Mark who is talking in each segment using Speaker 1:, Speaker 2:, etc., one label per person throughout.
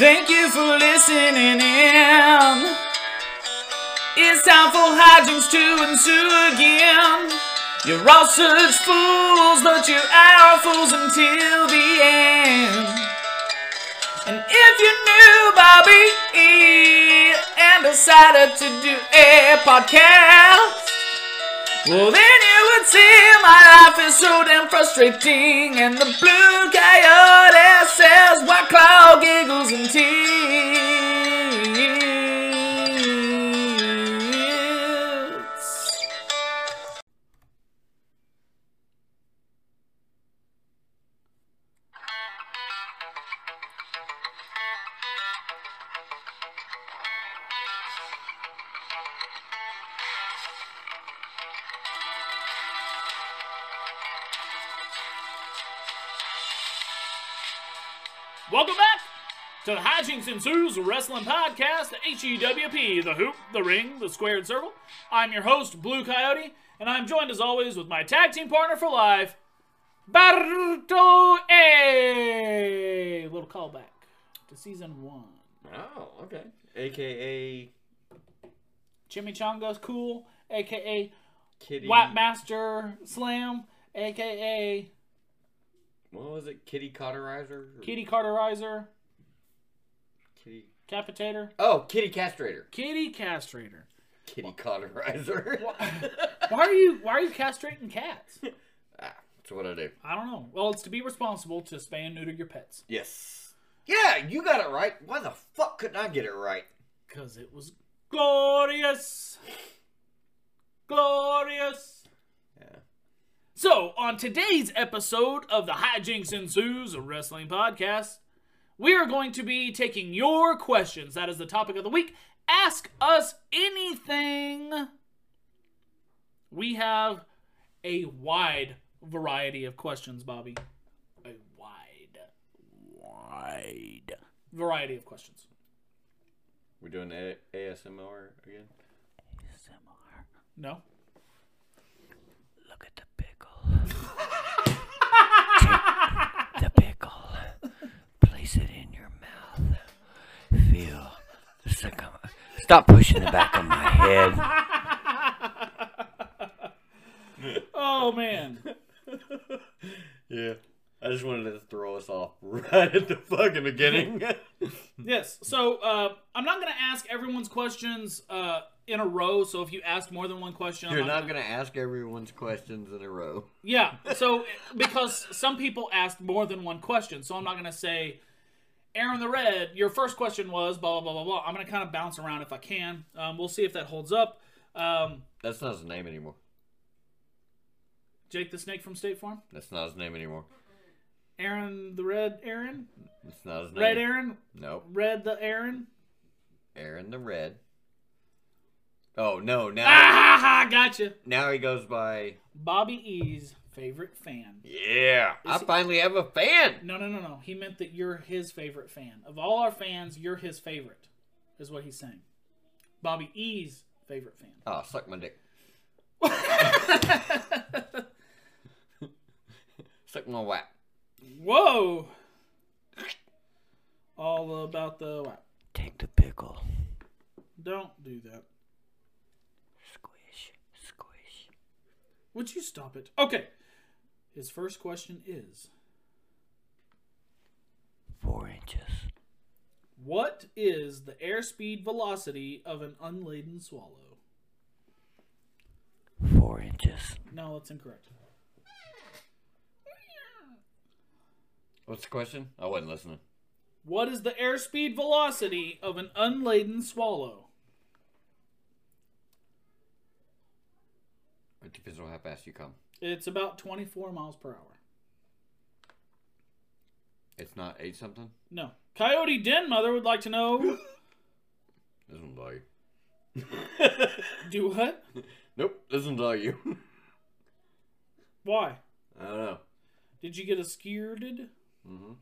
Speaker 1: Thank you for listening in. It's time for hijinks to ensue again. You're all such fools, but you are fools until the end. And if you knew Bobby E and decided to do a podcast, well, then see my life is so damn frustrating. And the blue coyote says, White Claw giggles and tears. Hijinks Wrestling Podcast, the HEWP, the Hoop, the Ring, the Squared Circle. I'm your host, Blue Coyote, and I'm joined as always with my tag team partner for life, Barto A. Little callback to season one.
Speaker 2: Oh, okay. AKA
Speaker 1: Chimichanga's cool, aka
Speaker 2: Kitty.
Speaker 1: White Master Slam, aka
Speaker 2: What was it? Kitty Cauterizer?
Speaker 1: Kitty Carterizer,
Speaker 2: Kitty.
Speaker 1: Capitator,
Speaker 2: Oh, Kitty Castrator.
Speaker 1: Kitty Castrator.
Speaker 2: Kitty Cauterizer.
Speaker 1: Why are you why are you castrating cats?
Speaker 2: ah, that's what I do.
Speaker 1: I don't know. Well, it's to be responsible to spay and neuter your pets.
Speaker 2: Yes. Yeah, you got it right. Why the fuck couldn't I get it right?
Speaker 1: Because it was glorious. Glorious.
Speaker 2: Yeah.
Speaker 1: So, on today's episode of the Hijinks Ensues a Wrestling Podcast, we are going to be taking your questions. That is the topic of the week. Ask us anything. We have a wide variety of questions, Bobby. A wide, wide variety of questions.
Speaker 2: We're doing a- ASMR again? ASMR.
Speaker 1: No?
Speaker 3: Look at the pickle. Take the pickle. Place it in your mouth. Feel the circum. Stop pushing the back of my head.
Speaker 1: Oh, man.
Speaker 2: Yeah. I just wanted to throw us off right at the fucking beginning.
Speaker 1: Yes. So uh, I'm not going to ask everyone's questions uh, in a row. So if you ask more than one question, I'm
Speaker 2: You're not going to ask everyone's questions in a row.
Speaker 1: Yeah. So because some people asked more than one question, so I'm not going to say, Aaron the Red, your first question was blah blah blah blah blah. I'm going to kind of bounce around if I can. Um, we'll see if that holds up. Um,
Speaker 2: That's not his name anymore.
Speaker 1: Jake the Snake from State Farm.
Speaker 2: That's not his name anymore.
Speaker 1: Aaron the Red Aaron.
Speaker 2: That's not his name.
Speaker 1: Red Aaron.
Speaker 2: Nope.
Speaker 1: Red the Aaron.
Speaker 2: Aaron the Red. Oh no! Now,
Speaker 1: Ah, ha, ha, gotcha.
Speaker 2: now he goes by.
Speaker 1: Bobby E's favorite fan.
Speaker 2: Yeah, I
Speaker 1: he-
Speaker 2: finally have a fan.
Speaker 1: No, no, no, no. He meant that you're his favorite fan. Of all our fans, you're his favorite, is what he's saying. Bobby E's favorite fan.
Speaker 2: Oh, suck my dick. Suck my whack.
Speaker 1: Whoa! All about the what?
Speaker 3: Take the pickle.
Speaker 1: Don't do that.
Speaker 3: Squish, squish.
Speaker 1: Would you stop it? Okay. His first question is
Speaker 3: Four inches.
Speaker 1: What is the airspeed velocity of an unladen swallow?
Speaker 3: Four inches.
Speaker 1: No, that's incorrect.
Speaker 2: What's the question? I wasn't listening.
Speaker 1: What is the airspeed velocity of an unladen swallow?
Speaker 2: It depends on how fast you come.
Speaker 1: It's about 24 miles per hour.
Speaker 2: It's not eight something.
Speaker 1: No. Coyote Den Mother would like to know.
Speaker 2: Doesn't lie you.
Speaker 1: Do what?
Speaker 2: Nope, doesn't lie you.
Speaker 1: Why?
Speaker 2: I don't know.
Speaker 1: Did you get a skeered?
Speaker 2: Mm-hmm.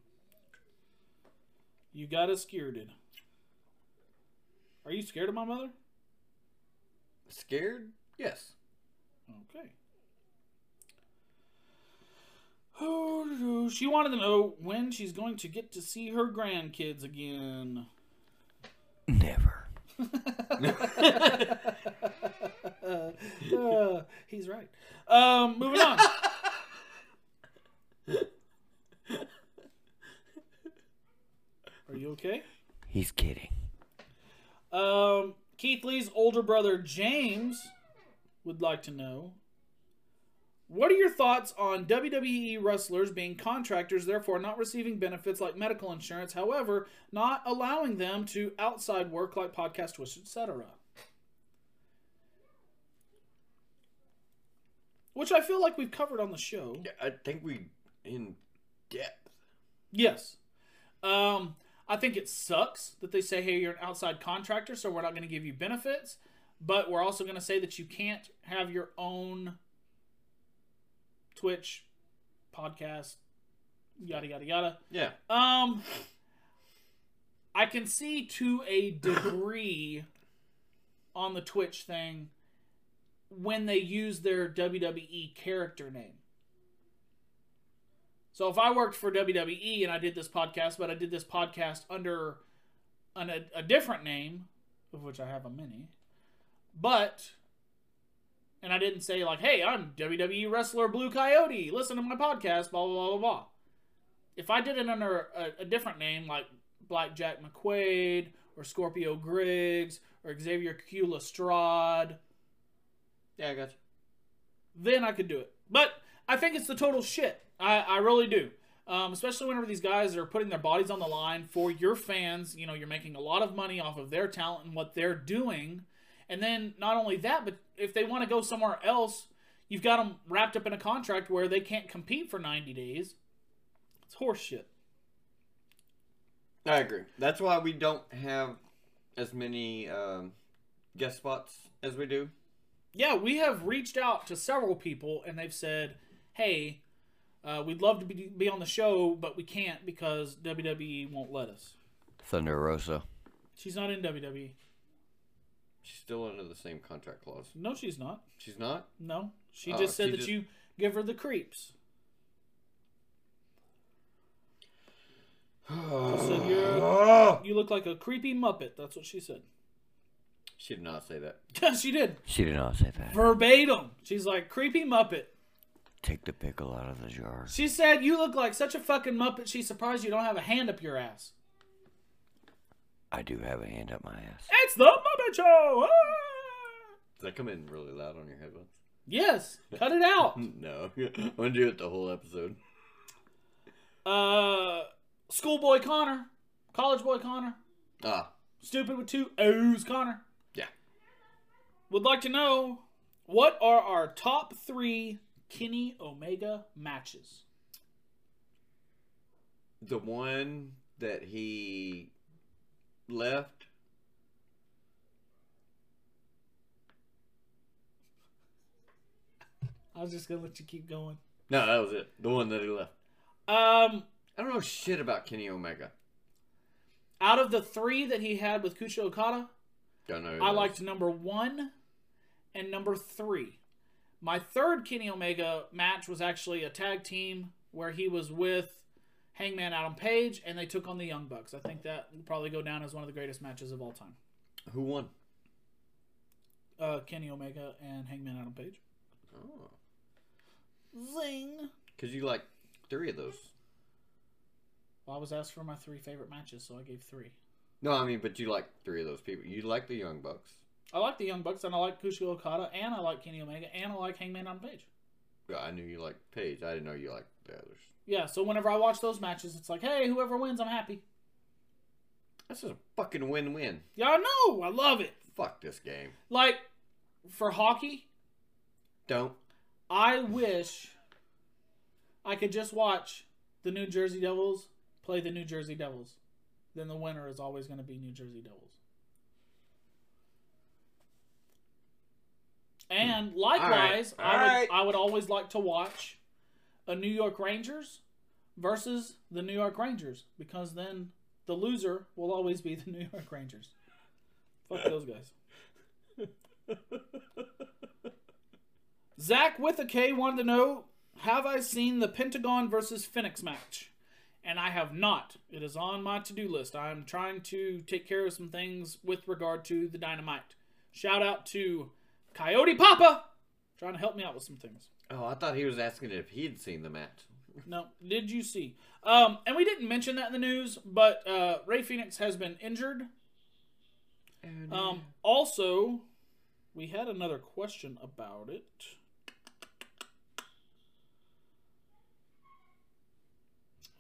Speaker 1: You got a skeered. Are you scared of my mother?
Speaker 2: Scared? Yes.
Speaker 1: Okay. She wanted to know when she's going to get to see her grandkids again.
Speaker 3: Never.
Speaker 1: Uh, he's right. Um, moving on. Are you okay?
Speaker 3: He's kidding.
Speaker 1: Um, Keith Lee's older brother James would like to know what are your thoughts on WWE wrestlers being contractors, therefore not receiving benefits like medical insurance, however, not allowing them to outside work like podcast Twitch, etc.? Which I feel like we've covered on the show.
Speaker 2: Yeah, I think we in depth.
Speaker 1: Yes. Um, I think it sucks that they say, hey, you're an outside contractor, so we're not going to give you benefits. But we're also going to say that you can't have your own Twitch podcast, yada, yada, yada.
Speaker 2: Yeah.
Speaker 1: Um, I can see to a degree on the Twitch thing when they use their WWE character name. So if I worked for WWE and I did this podcast, but I did this podcast under an, a, a different name, of which I have a many, but and I didn't say like, "Hey, I'm WWE wrestler Blue Coyote. Listen to my podcast." Blah blah blah blah blah. If I did it under a, a different name like Blackjack McQuaid or Scorpio Griggs or Xavier Q Lestrade,
Speaker 2: Yeah, I got you.
Speaker 1: then I could do it. But I think it's the total shit. I, I really do. Um, especially whenever these guys are putting their bodies on the line for your fans. You know, you're making a lot of money off of their talent and what they're doing. And then not only that, but if they want to go somewhere else, you've got them wrapped up in a contract where they can't compete for 90 days. It's horseshit.
Speaker 2: I agree. That's why we don't have as many um, guest spots as we do.
Speaker 1: Yeah, we have reached out to several people and they've said, hey, uh, we'd love to be, be on the show, but we can't because WWE won't let us.
Speaker 3: Thunder Rosa.
Speaker 1: She's not in WWE.
Speaker 2: She's still under the same contract clause.
Speaker 1: No, she's not.
Speaker 2: She's not.
Speaker 1: No, she
Speaker 2: Oh,
Speaker 1: just said
Speaker 2: she
Speaker 1: that
Speaker 2: just-
Speaker 1: you give her the creeps. said you're- You look like a creepy muppet. That's what she said.
Speaker 2: She did not say that.
Speaker 1: she did
Speaker 3: She did not say that.
Speaker 1: verbatim. She's like creepy muppet.
Speaker 3: Take the pickle out of the jar.
Speaker 1: She said you look like such a fucking muppet. She's surprised you don't have a hand up your ass.
Speaker 3: I do have a hand up my ass.
Speaker 1: It's the Ah!
Speaker 2: Does that come in really loud on your headphones?
Speaker 1: Yes, cut it out.
Speaker 2: No. I'm gonna do it the whole episode.
Speaker 1: Uh, schoolboy Connor, college boy Connor,
Speaker 2: Ah,
Speaker 1: stupid with two O's Connor.
Speaker 2: yeah.
Speaker 1: would like to know what are our top three Kenny Omega matches?
Speaker 2: The one that he left.
Speaker 1: I was just gonna let you keep going.
Speaker 2: No, that was it. The one that he left.
Speaker 1: Um,
Speaker 2: I don't know shit about Kenny Omega.
Speaker 1: out of the three that he had with Kazuchika Okada,
Speaker 2: Don't know.
Speaker 1: I liked number one and number three. My third Kenny Omega match was actually a tag team where he was with Hangman Adam Page and they took on the Young Bucks. I think that will probably go down as one of the greatest matches of all time.
Speaker 2: Who won?
Speaker 1: Uh, Kenny Omega and Hangman Adam Page.
Speaker 2: Oh,
Speaker 1: Zing.
Speaker 2: because you like three of those.
Speaker 1: Well, I was asked for my three favorite matches, so I gave three.
Speaker 2: No, I mean, but you like three of those people. You like the Young Bucks.
Speaker 1: I like the Young Bucks, and I like Kazuchika Okada, and I like Kenny Omega, and I like Hangman Adam Page.
Speaker 2: Yeah, I knew you liked Page. I didn't know you liked the others.
Speaker 1: Yeah, so whenever I watch those matches, it's like, hey, whoever wins, I'm happy.
Speaker 2: That's just a fucking win-win.
Speaker 1: Yeah, I know. I love it.
Speaker 2: Fuck this game.
Speaker 1: Like, for hockey,
Speaker 2: Don't.
Speaker 1: I wish I could just watch the New Jersey Devils play the New Jersey Devils. Then the winner is always going to be New Jersey Devils. And hmm. likewise,
Speaker 2: All
Speaker 1: I would
Speaker 2: right.
Speaker 1: I would always like to watch a New York Rangers versus the New York Rangers because then the loser will always be the New York Rangers. Fuck those guys. Zach with a K wanted to know have I seen the Pentagon versus Fenix match? And I have not. It is on my to do list. I'm trying to take care of some things with regard to the dynamite. Shout out to Coyote Papa, trying to help me out with some things.
Speaker 2: Oh, I thought he was asking if he'd seen the match.
Speaker 1: No, did you see? Um, and we didn't mention that in the news, but uh, Rey Fenix has been injured. Um, also, we had another question about it.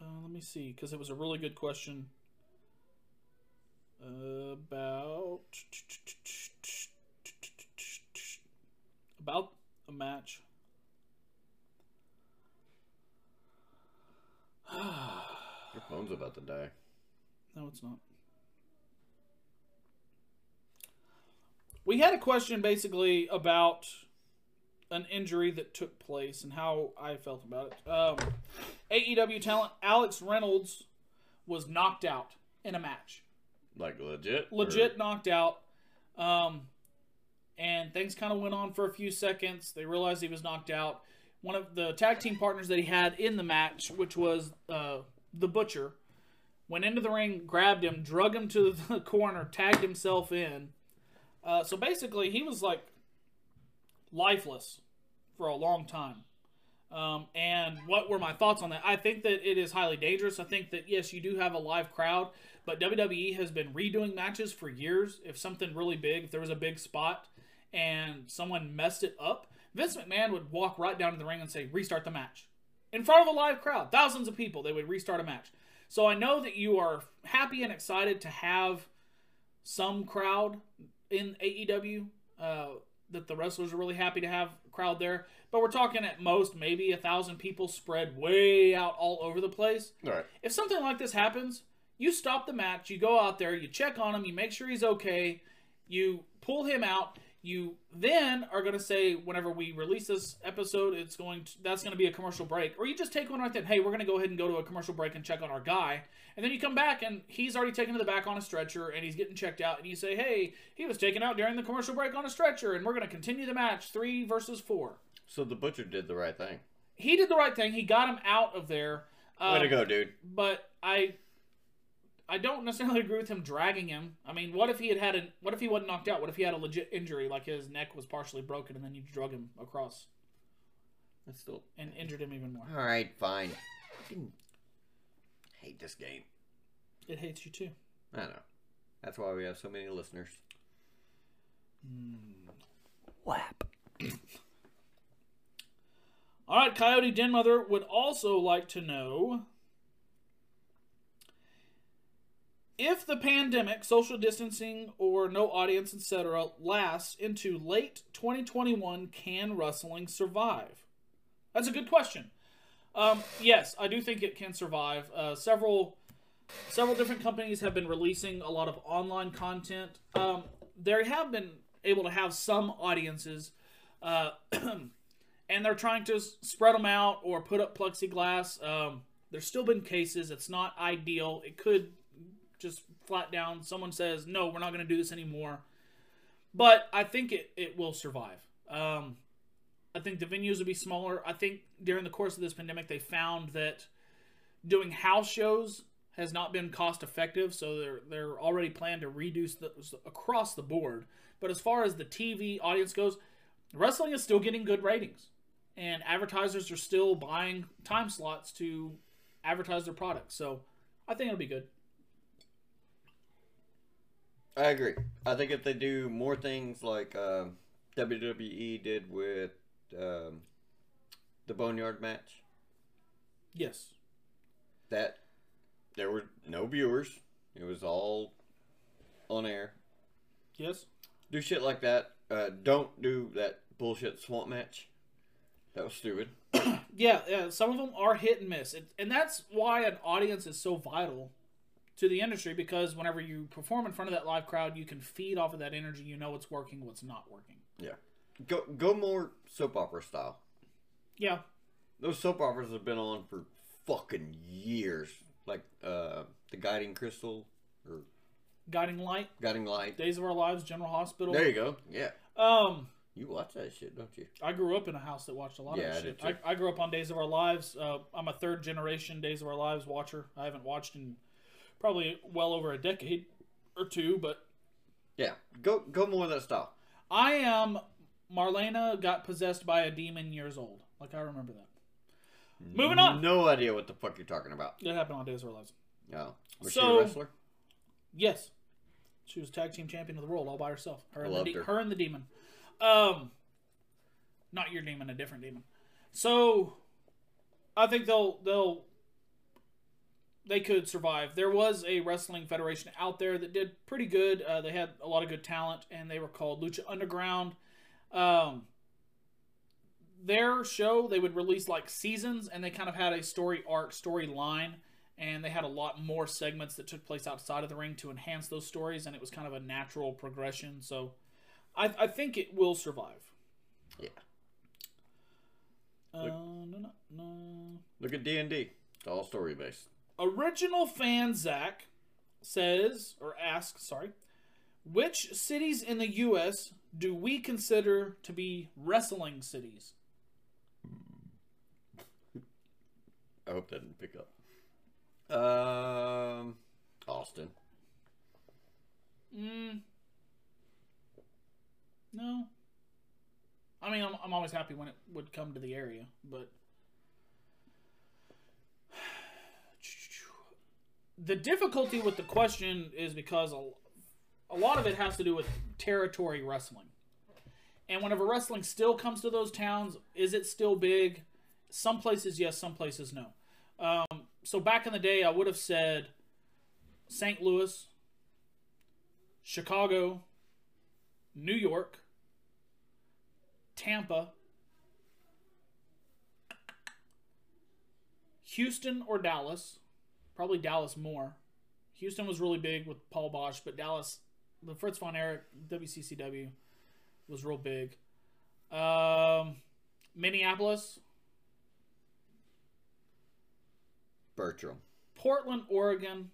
Speaker 1: Uh, let me see, because it was a really good question about about a match.
Speaker 2: Your phone's about to die.
Speaker 1: No, it's not. We had a question basically about an injury that took place and how I felt about it. Um, AEW talent Alex Reynolds was knocked out in a match.
Speaker 2: Like legit?
Speaker 1: Legit knocked out. Um, and things kind of went on for a few seconds. They realized he was knocked out. One of the tag team partners that he had in the match, which was uh, the Butcher, went into the ring, grabbed him, drug him to the corner, tagged himself in. Uh, so basically, he was like lifeless for a long time. Um, and what were my thoughts on that? I think that it is highly dangerous. I think that yes, you do have a live crowd, but WWE has been redoing matches for years. If something really big, if there was a big spot and someone messed it up, Vince McMahon would walk right down to the ring and say, "Restart the match." In front of a live crowd, thousands of people, they would restart a match. So I know that you are happy and excited to have some crowd in AEW. Uh, that the wrestlers are really happy to have a crowd there, but we're talking at most maybe a thousand people spread way out all over the place.
Speaker 2: All right.
Speaker 1: If something like this happens, you stop the match, you go out there, you check on him, you make sure he's okay, you pull him out. You then are going to say whenever we release this episode, it's going to that's going to be a commercial break, or you just take one right then. Hey, we're going to go ahead and go to a commercial break and check on our guy, and then you come back and he's already taken to the back on a stretcher and he's getting checked out, and you say, hey, he was taken out during the commercial break on a stretcher, and we're going to continue the match three versus four.
Speaker 2: So the butcher did the right thing.
Speaker 1: He did the right thing. He got him out of there.
Speaker 2: Way to
Speaker 1: Um,
Speaker 2: go, dude.
Speaker 1: but I I don't necessarily agree with him dragging him. I mean, what if he had had a what if he wasn't knocked out? What if he had a legit injury, like his neck was partially broken, and then you drug him across
Speaker 2: That's still.
Speaker 1: and injured him even more?
Speaker 2: All right, fine. Fucking hate this game.
Speaker 1: It hates you too.
Speaker 2: I know. That's why we have so many listeners. Hmm.
Speaker 3: Whap.
Speaker 1: All right, Coyote Denmother would also like to know if the pandemic, social distancing, or no audience, etc., lasts into late 2021, can wrestling survive? That's a good question. Um, yes, I do think it can survive. Uh, several several different companies have been releasing a lot of online content. Um, they have been able to have some audiences. Uh, and they're trying to spread them out or put up plexiglass. Um, there's still been cases. It's not ideal. It could just flat down. Someone says, no, we're not going to do this anymore. But I think it, it will survive. Um, I think the venues will be smaller. I think during the course of this pandemic, they found that doing house shows has not been cost effective, so they're they're already planned to reduce those across the board. But as far as the TV audience goes, wrestling is still getting good ratings, and advertisers are still buying time slots to advertise their products. So I think it'll be good.
Speaker 2: I agree. I think if they do more things like um WWE did with um, the Boneyard match,
Speaker 1: Yes.
Speaker 2: that there were no viewers. It was all on air.
Speaker 1: Yes.
Speaker 2: Do shit like that. Uh, don't do that bullshit swamp match. That was stupid.
Speaker 1: Yeah, yeah, some of them are hit and miss, it, and that's why an audience is so vital to the industry because whenever you perform in front of that live crowd, you can feed off of that energy. You know what's working, what's not working.
Speaker 2: Yeah. Go go more soap opera style.
Speaker 1: Yeah,
Speaker 2: Those soap operas have been on for fucking years. Like uh, the Guiding Crystal or
Speaker 1: Guiding Light,
Speaker 2: Guiding Light.
Speaker 1: Days of Our Lives, General Hospital.
Speaker 2: There you go. Yeah.
Speaker 1: Um,
Speaker 2: You watch that shit, don't you?
Speaker 1: I grew up in a house that watched a lot
Speaker 2: Yeah,
Speaker 1: of
Speaker 2: I
Speaker 1: that
Speaker 2: did
Speaker 1: shit. I, I grew up on Days of Our Lives. Uh, I'm a third generation Days of Our Lives watcher. I haven't watched in probably well over a decade or two, but
Speaker 2: Yeah. Go go more of that style.
Speaker 1: I am. Marlena got possessed by a demon years old. Like I remember that. Moving on.
Speaker 2: No idea what the fuck you're talking about.
Speaker 1: It happened on Days of Our Lives.
Speaker 2: No. Was she
Speaker 1: So-
Speaker 2: a wrestler?
Speaker 1: Yes, she was tag team champion of the world all by herself. Her, and the,
Speaker 2: her.
Speaker 1: her and the demon. Um, not your demon, a different demon. So, I think they'll they'll they could survive. There was a wrestling federation out there that did pretty good. Uh, they had a lot of good talent, and they were called Lucha Underground. Um, their show they would release like seasons, and they kind of had a story arc, storyline, and they had a lot more segments that took place outside of the ring to enhance those stories, and it was kind of a natural progression. So, I, I think it will survive.
Speaker 2: Yeah.
Speaker 1: Uh, no, no, no.
Speaker 2: Look at D and D. It's all story based.
Speaker 1: Original fan Zach says or asks, sorry, which cities in the U.S. do we consider to be wrestling cities?
Speaker 2: I hope that didn't pick up. Um, Austin.
Speaker 1: Mm. No. I mean, I'm, I'm always happy when it would come to the area, but. The difficulty with the question is because a, lot of it has to do with territory wrestling. And whenever wrestling still comes to those towns, is it still big? Some places, yes, some places, no. Um, so back in the day, I would have said St. Louis, Chicago, New York, Tampa, Houston or Dallas. Probably Dallas more. Houston was really big with Paul Boesch, but Dallas, the Fritz von Erich WCCW was real big. Um, Minneapolis,
Speaker 2: Bertram.
Speaker 1: Portland, Oregon.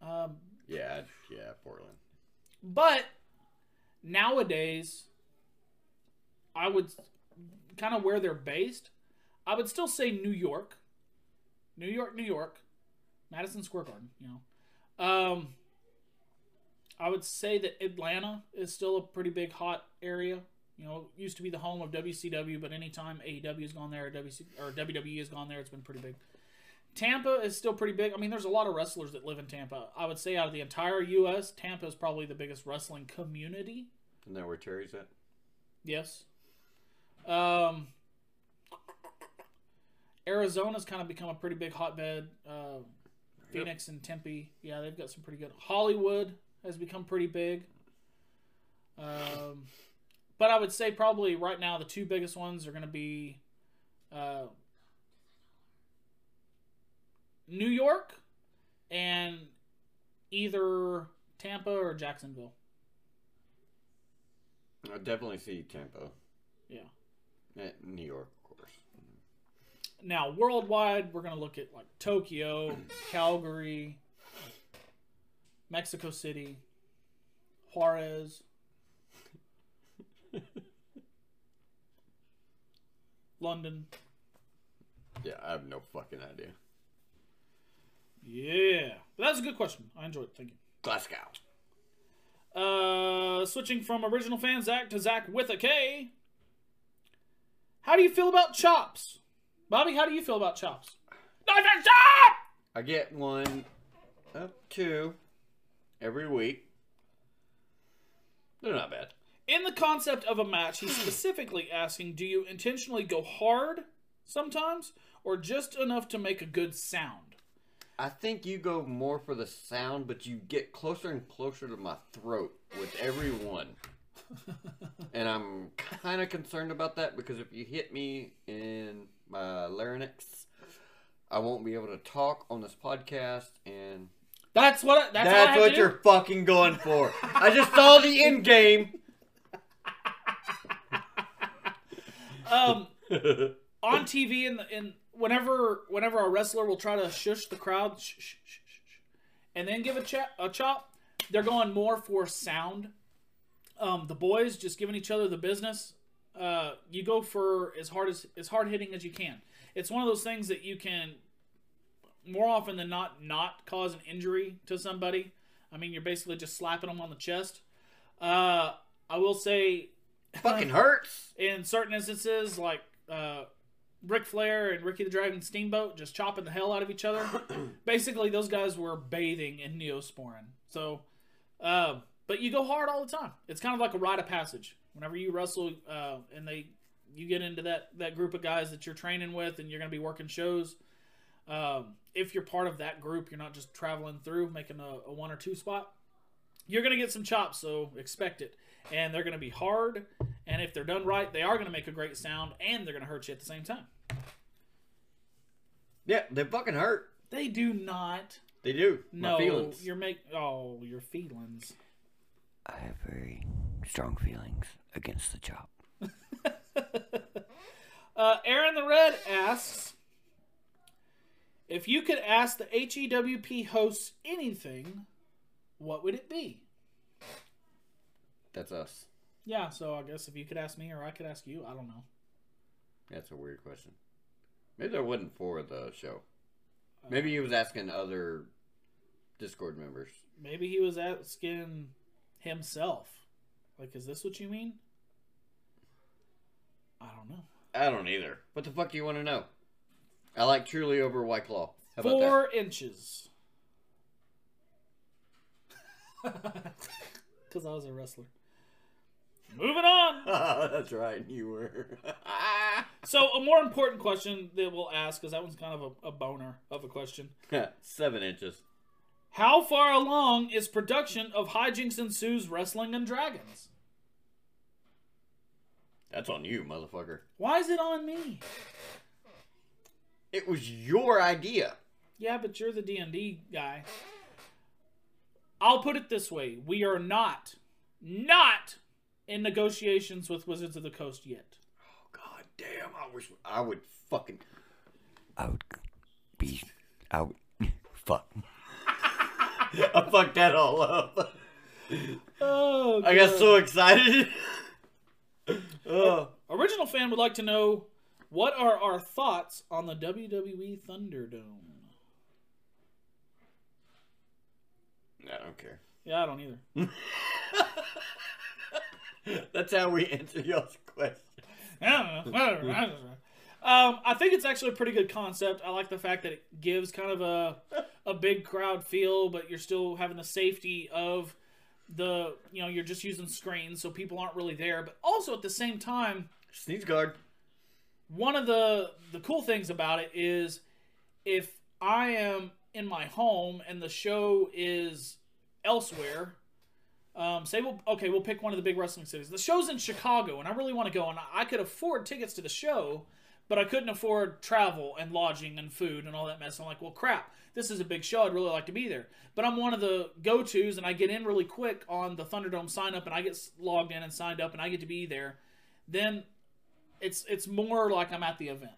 Speaker 1: Um,
Speaker 2: Yeah, yeah, Portland.
Speaker 1: But nowadays, I would kind of where they're based. I would still say New York, New York, New York, Madison Square Garden. You know, um, I would say that Atlanta is still a pretty big hot area. You know, it used to be the home of WCW, but anytime AEW has gone there, or, WC, or WWE has gone there, it's been pretty big. Tampa is still pretty big. I mean, there's a lot of wrestlers that live in Tampa. I would say out of the entire U.S., Tampa is probably the biggest wrestling community.
Speaker 2: Isn't that where Terry's at?
Speaker 1: Yes. Um, Arizona's kind of become a pretty big hotbed. Uh, Phoenix and Tempe, yeah, they've got some pretty good. Hollywood has become pretty big. Um, but I would say probably right now the two biggest ones are going to be uh, New York and either Tampa or Jacksonville.
Speaker 2: I definitely see Tampa.
Speaker 1: Yeah.
Speaker 2: Eh, New York.
Speaker 1: Now, worldwide, we're going to look at like Tokyo, Calgary, Mexico City, Juarez, London.
Speaker 2: Yeah, I have no fucking idea.
Speaker 1: Yeah. But that's a good question. I enjoyed it. Thank you.
Speaker 2: Glasgow.
Speaker 1: Uh, switching from original fan Zach to Zach with a K. How do you feel about chops? Bobby, how do you feel about chops? Knife and chop!
Speaker 2: I get one up two every week. They're not bad.
Speaker 1: In the concept of a match, he's specifically asking do you intentionally go hard sometimes or just enough to make a good sound?
Speaker 2: I think you go more for the sound, but you get closer and closer to my throat with every one. and I'm kind of concerned about that because if you hit me in my larynx, I won't be able to talk on this podcast, and
Speaker 1: That's what that's,
Speaker 2: that's,
Speaker 1: I
Speaker 2: what you're fucking going for. I just saw the end game.
Speaker 1: um on TV in the, in whenever whenever a wrestler will try to shush the crowd shh, shh, shh, and then give a, cha- a chop, they're going more for sound um, the boys just giving each other the business. Uh, you go for as hard as as hard hitting as you can. It's one of those things that you can more often than not not cause an injury to somebody. I mean, you're basically just slapping them on the chest. Uh, I will say,
Speaker 2: Fucking hurts.
Speaker 1: in certain instances, like uh, Ric Flair and Ricky the Dragon Steamboat just chopping the hell out of each other. Basically, those guys were bathing in Neosporin. So, uh, but you go hard all the time. It's kind of like a rite of passage. Whenever you wrestle uh, and they you get into that that group of guys that you're training with and you're going to be working shows. Um, if you're part of that group, you're not just traveling through making a, a one or two spot. You're going to get some chops, so expect it. And they're going to be hard. And if they're done right, they are going to make a great sound and they're going to hurt you at the same time.
Speaker 2: Yeah, they fucking hurt.
Speaker 1: They do not.
Speaker 2: They do.
Speaker 1: No,
Speaker 2: My feelings.
Speaker 1: you're make. Oh, your feelings.
Speaker 3: I have very strong feelings against the chop.
Speaker 1: Uh, Aaron the Red asks if you could ask the HEWP hosts anything, what would it be?
Speaker 2: That's us.
Speaker 1: Yeah, so I guess if you could ask me or I could ask you, I don't know.
Speaker 2: That's a weird question. Maybe that wasn't for the show. Maybe he was asking other Discord members.
Speaker 1: Maybe he was asking himself. Like, is this what you mean? I don't know.
Speaker 2: I don't either. What the fuck do you want to know? I like Truly over White Claw. How about
Speaker 1: Four inches. Because I was a wrestler. Moving on.
Speaker 2: that? That's right, you were.
Speaker 1: So, a more important question that we'll ask, because that one's kind of a, a boner of a question.
Speaker 2: Seven inches.
Speaker 1: How far along is production of Hijinks Ensues Wrestling and Dragons?
Speaker 2: That's on you, motherfucker.
Speaker 1: Why is it on me?
Speaker 2: It was your idea.
Speaker 1: Yeah, but you're the D&D guy. I'll put it this way. We are not, not in negotiations with Wizards of the Coast yet.
Speaker 2: Oh, God damn. I wish I would fucking.
Speaker 3: I would be. I would. Fuck.
Speaker 2: I fucked that all up.
Speaker 1: Oh, god
Speaker 2: I got so excited. oh.
Speaker 1: Original fan would like to know what are our thoughts on the WWE Thunderdome?
Speaker 2: I don't care.
Speaker 1: Yeah, I don't either.
Speaker 2: That's how we answer y'all's question.
Speaker 1: I don't know. Whatever. I don't know. Um, I think it's actually a pretty good concept. I like the fact that it gives kind of a a big crowd feel, but you're still having the safety of the you know you're just using screens, so people aren't really there. But also at the same time,
Speaker 2: Sneeze guard.
Speaker 1: one of the the cool things about it is if I am in my home and the show is elsewhere. Um, say we'll okay, we'll pick one of the big wrestling cities. The show's in Chicago, and I really want to go, and I could afford tickets to the show, but I couldn't afford travel and lodging and food and all that mess. I'm like, well, crap, this is a big show. I'd really like to be there, but I'm one of the go tos, and I get in really quick on the Thunderdome sign up, and I get logged in and signed up, and I get to be there. Then it's it's more like I'm at the event.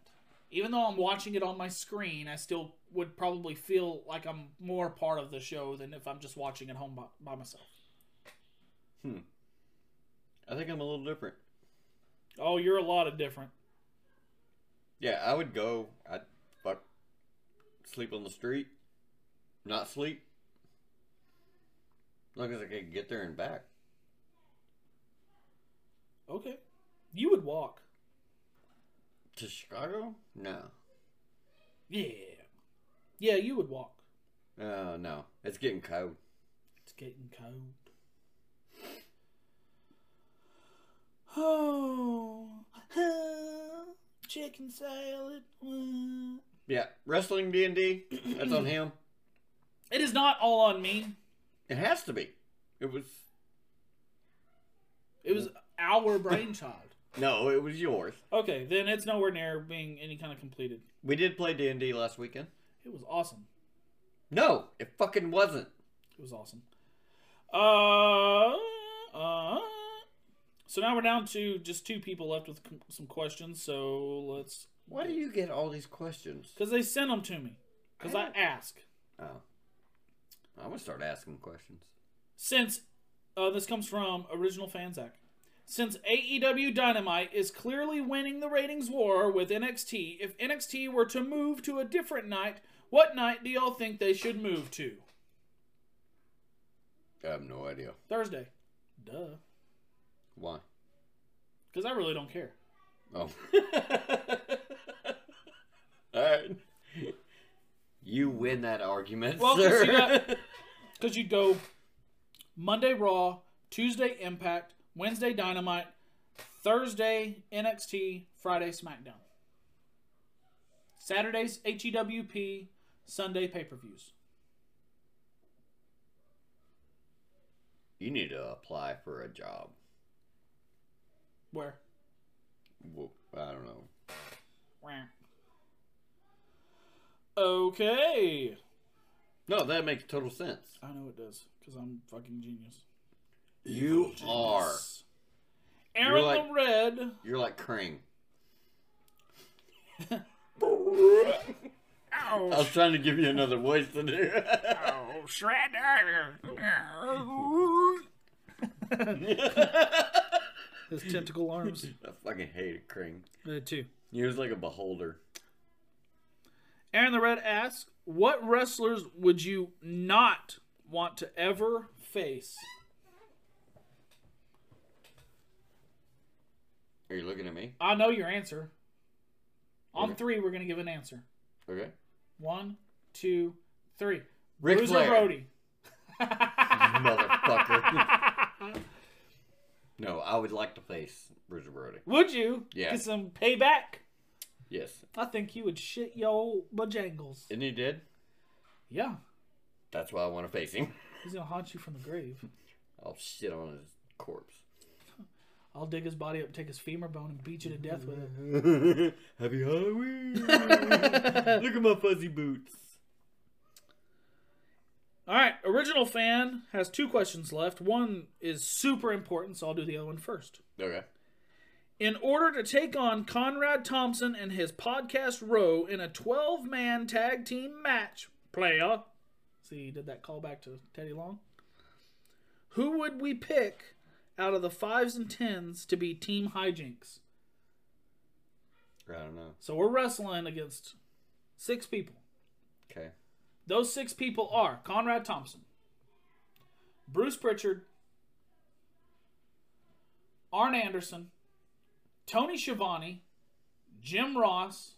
Speaker 1: Even though I'm watching it on my screen, I still would probably feel like I'm more part of the show than if I'm just watching at home by, by myself. Hmm.
Speaker 2: I think I'm a little different.
Speaker 1: Oh, you're a lot of different.
Speaker 2: Yeah, I would go. I'd fuck sleep on the street, not sleep. As long as I could get there and back.
Speaker 1: Okay. You would walk.
Speaker 2: To Chicago? No.
Speaker 1: Yeah. Yeah, you would walk.
Speaker 2: Uh, no. It's getting cold.
Speaker 1: It's getting cold. Oh, chicken salad.
Speaker 2: Yeah, wrestling D and D. That's on him.
Speaker 1: It is not all on me.
Speaker 2: It has to be. It was
Speaker 1: It was our brainchild.
Speaker 2: no, it was yours.
Speaker 1: Okay, then it's nowhere near being any kind of completed.
Speaker 2: We did play D and D last weekend.
Speaker 1: It was awesome.
Speaker 2: No, it fucking wasn't.
Speaker 1: It was awesome. Uh, uh, so now we're down to just two people left with some questions. So let's,
Speaker 2: Why do you get all these questions?
Speaker 1: because they sent them to me, because I ask.
Speaker 2: Oh, I'm gonna start asking questions.
Speaker 1: Since Uh, this comes from original fan Zach. Since AEW Dynamite is clearly winning the ratings war with NXT, if NXT were to move to a different night, what night do y'all think they should move to?
Speaker 2: I have no idea.
Speaker 1: Thursday. Duh.
Speaker 2: Why?
Speaker 1: Because I really don't care.
Speaker 2: Oh. Alright. You win that argument,
Speaker 1: Well. Because you'd go Monday Raw, Tuesday Impact, Wednesday Dynamite, Thursday NXT, Friday SmackDown. Saturdays HEWP, Sunday pay per views.
Speaker 2: you need to apply for a job.
Speaker 1: Where?
Speaker 2: Well, I don't know. Where?
Speaker 1: Okay.
Speaker 2: No, that makes total sense.
Speaker 1: I know it does because I'm fucking genius.
Speaker 2: You are.
Speaker 1: Aaron
Speaker 2: like-
Speaker 1: the Red.
Speaker 2: You're like Krang. I was trying to give you another voice to do.
Speaker 1: oh, Shredder. His tentacle arms.
Speaker 2: I fucking hated Krang.
Speaker 1: Uh, too.
Speaker 2: He was like a beholder.
Speaker 1: Aaron the Red asks, "What wrestlers would you not want to ever face?"
Speaker 2: Are you looking at me?
Speaker 1: I know your answer. On
Speaker 2: Okay.
Speaker 1: three, we're gonna give an answer.
Speaker 2: Okay.
Speaker 1: One, two, three.
Speaker 2: Ric
Speaker 1: Bruiser. Brody.
Speaker 2: Motherfucker. No, I would like to face Bruiser Brody.
Speaker 1: Would you?
Speaker 2: Yeah.
Speaker 1: Get some payback.
Speaker 2: Yes.
Speaker 1: I think you would shit your old bojangles.
Speaker 2: Isn't he dead?
Speaker 1: Yeah.
Speaker 2: That's why I want to face him.
Speaker 1: He's gonna haunt you from the grave.
Speaker 2: I'll shit on his corpse.
Speaker 1: I'll dig his body up, take his femur bone, and beat you to death with it.
Speaker 2: Happy Halloween! Look at my fuzzy boots.
Speaker 1: All right, original fan has two questions left. One is super important, so I'll do the other one first.
Speaker 2: Okay.
Speaker 1: In order to take on Conrad Thompson and his podcast row in a 12 man tag team match, player. See, he did that callback to Teddy Long. Who would we pick out of the fives and tens to be Team Hijinks?
Speaker 2: I don't know.
Speaker 1: So we're wrestling against six people.
Speaker 2: Okay.
Speaker 1: Those six people are Conrad Thompson, Bruce Pritchard, Arn Anderson, Tony Schiavone, Jim Ross,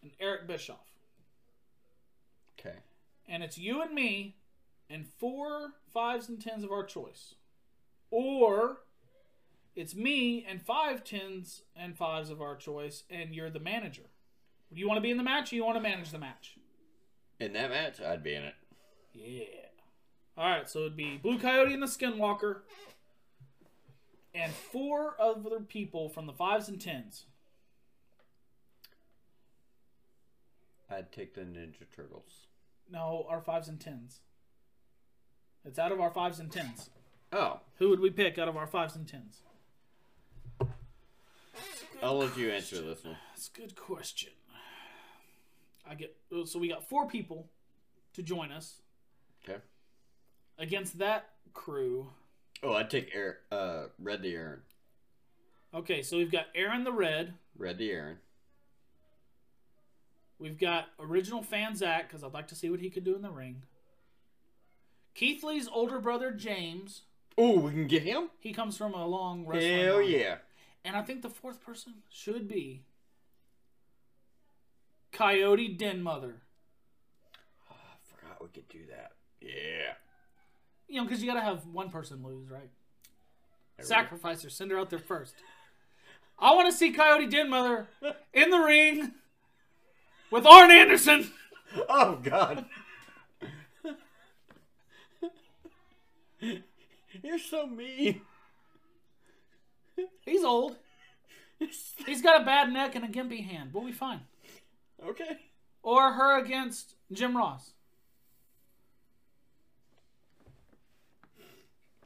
Speaker 1: and Eric Bischoff.
Speaker 2: Okay.
Speaker 1: And it's you and me and four fives and tens of our choice. Or it's me and five tens and fives of our choice, and you're the manager. Do you want to be in the match or you want to manage the match?
Speaker 2: In that match, I'd be in it.
Speaker 1: Yeah. All right, so it'd be Blue Coyote and the Skinwalker, and four other people from the fives and tens.
Speaker 2: I'd take the Ninja Turtles.
Speaker 1: No, our fives and tens. It's out of our fives and tens.
Speaker 2: Oh,
Speaker 1: Who would we pick out of our fives and tens?
Speaker 2: I'll let you answer this one.
Speaker 1: That's a good question. I get so we got four people to join us
Speaker 2: Okay.
Speaker 1: against that crew.
Speaker 2: Oh, I'd take Aaron, uh, Red the Aaron.
Speaker 1: Okay, so we've got Aaron the Red.
Speaker 2: Red the Aaron.
Speaker 1: We've got original fan Zach because I'd like to see what he could do in the ring. Keith Lee's older brother James.
Speaker 2: Oh, we can get him?
Speaker 1: He comes from a long wrestling
Speaker 2: Hell
Speaker 1: line.
Speaker 2: yeah.
Speaker 1: And I think the fourth person should be Coyote Den Mother.
Speaker 2: Oh, I forgot we could do that. Yeah.
Speaker 1: You know, because you got to have one person lose, right?
Speaker 2: There
Speaker 1: Sacrifice her, send her out there first. I want to see Coyote Den Mother in the ring with Arn Anderson.
Speaker 2: Oh, God. You're so mean.
Speaker 1: He's old. He's got a bad neck and a gimpy hand. We'll be fine.
Speaker 2: Okay.
Speaker 1: Or her against Jim Ross.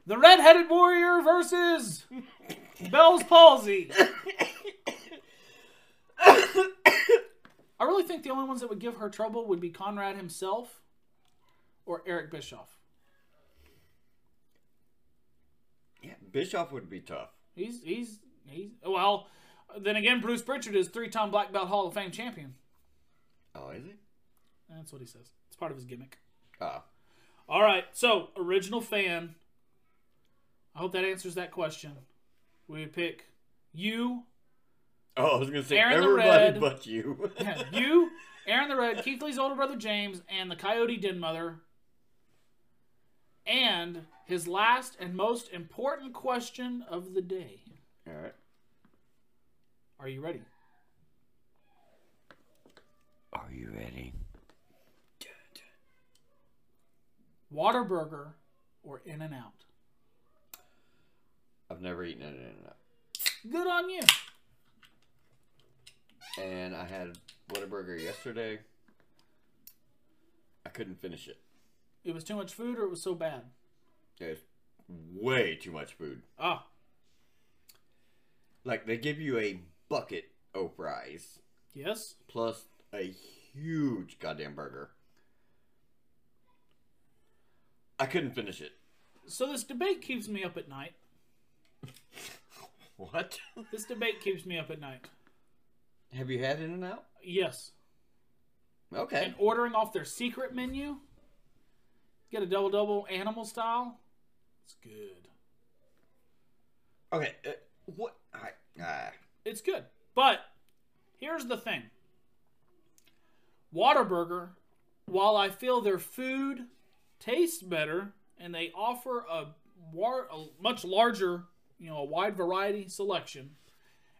Speaker 1: The Red-Headed Warrior versus Bell's Palsy. I really think the only ones that would give her trouble would be Conrad himself or Eric Bischoff.
Speaker 2: Yeah, Bischoff would be tough.
Speaker 1: He's he's he's well. Then again, Bruce Pritchard is three-time black belt Hall of Fame champion.
Speaker 2: Oh, is he?
Speaker 1: That's what he says. It's part of his gimmick.
Speaker 2: Oh.
Speaker 1: All right. So original fan. I hope that answers that question. We pick you,
Speaker 2: Oh, I was gonna say
Speaker 1: Aaron the
Speaker 2: everybody
Speaker 1: Red.
Speaker 2: but you.
Speaker 1: you, Aaron the Red, Keith Lee's older brother James, and the Coyote Den Mother. And his last and most important question of the day.
Speaker 2: All right.
Speaker 1: Are you ready?
Speaker 3: Are you ready?
Speaker 1: Whataburger or In and Out?
Speaker 2: I've never eaten it in and out.
Speaker 1: Good on you.
Speaker 2: And I had Whataburger yesterday. I couldn't finish it.
Speaker 1: It was too much food or it was so bad?
Speaker 2: It's way too much food.
Speaker 1: Ah,
Speaker 2: Like they give you a bucket of fries
Speaker 1: yes.
Speaker 2: plus a huge goddamn burger. I couldn't finish it.
Speaker 1: So this debate keeps me up at night.
Speaker 2: What?
Speaker 1: This debate keeps me up at night.
Speaker 2: Have you had In and Out?
Speaker 1: Yes.
Speaker 2: Okay.
Speaker 1: And ordering off their secret menu, get a double double animal style. It's good.
Speaker 2: Okay. Uh, what? I, ah.
Speaker 1: It's good. But here's the thing. Whataburger, while I feel their food tastes better and they offer a, war, a much larger, you know, a wide variety selection,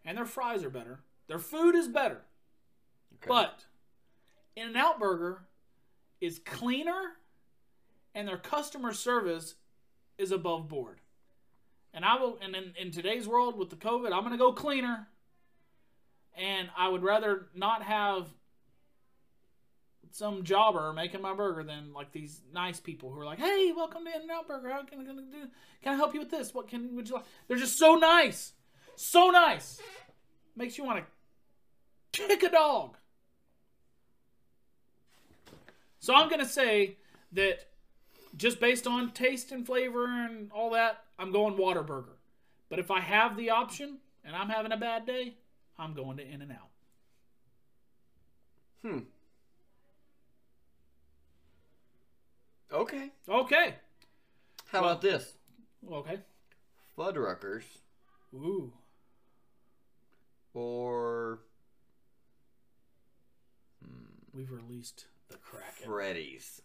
Speaker 1: and their fries are better, their food is better.
Speaker 2: Okay.
Speaker 1: But In n Out Burger is cleaner and their customer service is above board. And I will and in, in today's world with the COVID, I'm gonna go cleaner. And I would rather not have some jobber making my burger than like these nice people who are like, "Hey, welcome to In-N-Out Burger. How can, I do? Can I help you with this? What can would you like?" They're just so nice, so nice. Makes you want to kick a dog. So I'm gonna say that just based on taste and flavor and all that, I'm going Whataburger. But if I have the option and I'm having a bad day, I'm going to In and Out.
Speaker 2: Hmm. Okay.
Speaker 1: Okay.
Speaker 2: How about this?
Speaker 1: Okay.
Speaker 2: Fuddruckers
Speaker 1: Ooh.
Speaker 2: or
Speaker 1: We've released the Kraken.
Speaker 2: Freddy's?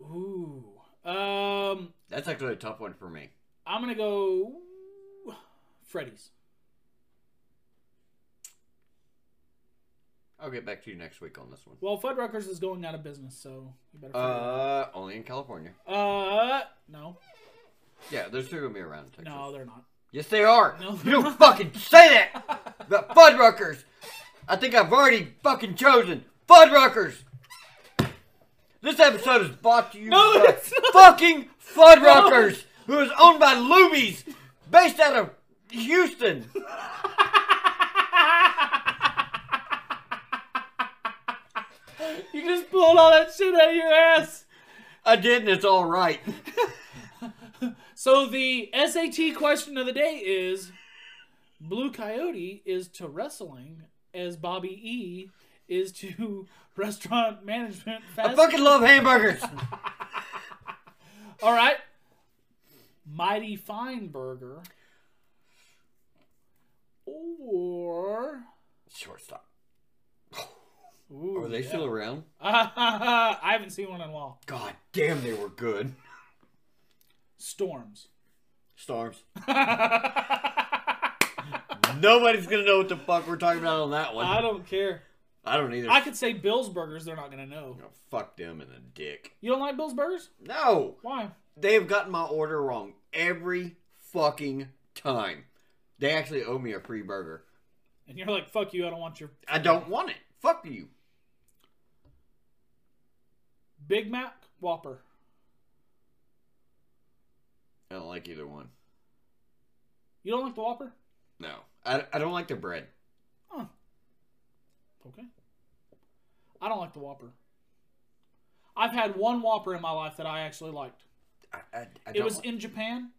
Speaker 1: Ooh. Um,
Speaker 2: That's actually a tough one for me.
Speaker 1: I'm gonna go Freddy's.
Speaker 2: I'll get back to you next week on this one.
Speaker 1: Well, Fuddruckers is going out of business, so you better.
Speaker 2: Uh, only in California.
Speaker 1: Uh, no,
Speaker 2: Yeah, they're still gonna be around in Texas.
Speaker 1: no, they're not.
Speaker 2: Yes, they are.
Speaker 1: No,
Speaker 2: you don't
Speaker 1: not.
Speaker 2: fucking say that. The Fuddruckers. I think I've already fucking chosen Fuddruckers. This episode is brought to you
Speaker 1: No,
Speaker 2: by fucking Fuddruckers, who is owned by Luby's, based out of Houston.
Speaker 1: You just pulled all that shit out of your ass.
Speaker 2: I did, and it's all right.
Speaker 1: So the SAT question of the day is Blue Coyote is to wrestling as Bobby E is to restaurant management
Speaker 2: I fucking love hamburgers.
Speaker 1: All right. Mighty Fine Burger or
Speaker 2: Shortstop.
Speaker 1: Ooh,
Speaker 2: Are they
Speaker 1: yeah.
Speaker 2: still around?
Speaker 1: I haven't seen one in a while.
Speaker 2: God damn, they were good.
Speaker 1: Storms.
Speaker 2: Storms. Nobody's gonna know what the fuck we're talking about on that one.
Speaker 1: I don't care.
Speaker 2: I don't either.
Speaker 1: I could say Bill's Burgers. They're not gonna know.
Speaker 2: Oh, fuck them in the dick.
Speaker 1: You don't like Bill's Burgers?
Speaker 2: No,
Speaker 1: Why?
Speaker 2: they have gotten my order wrong every fucking time. They actually owe me a free burger.
Speaker 1: And you're like, fuck you. I don't want your
Speaker 2: I don't want it. Fuck you.
Speaker 1: Big Mac Whopper.
Speaker 2: I don't like either one.
Speaker 1: You don't like the Whopper?
Speaker 2: No, I, I don't like the bread.
Speaker 1: Huh. Okay. I don't like the Whopper. I've had one Whopper in my life that I actually liked.
Speaker 2: I, I, I
Speaker 1: It was
Speaker 2: like-
Speaker 1: in Japan.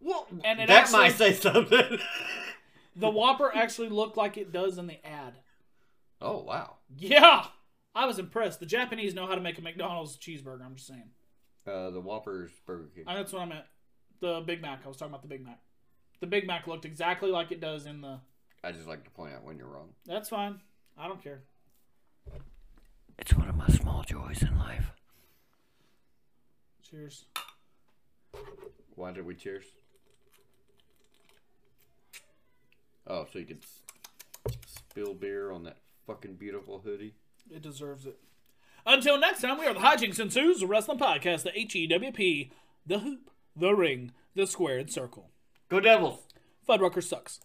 Speaker 2: Well,
Speaker 1: And it
Speaker 2: that
Speaker 1: actually-
Speaker 2: might say something.
Speaker 1: The Whopper actually looked like it does in the ad.
Speaker 2: oh wow.
Speaker 1: Yeah, I was impressed. The Japanese know how to make a McDonald's cheeseburger. I'm just saying.
Speaker 2: Uh, the Whoppers Burger King.
Speaker 1: Uh, That's what I meant. The Big Mac. I was talking about the Big Mac. The Big Mac looked exactly like it does in the.
Speaker 2: I just like to point out when you're wrong.
Speaker 1: That's fine. I don't care.
Speaker 3: It's one of my small joys in life.
Speaker 1: Cheers.
Speaker 2: Why did we cheers? Oh, so you could s- spill beer on that fucking beautiful hoodie.
Speaker 1: It deserves it. Until next time, we are the Hijinks Ensues, the Wrestling Podcast, the HEWP, the Hoop, the Ring, the Squared Circle.
Speaker 2: Go Devils!
Speaker 1: Fuddrucker sucks.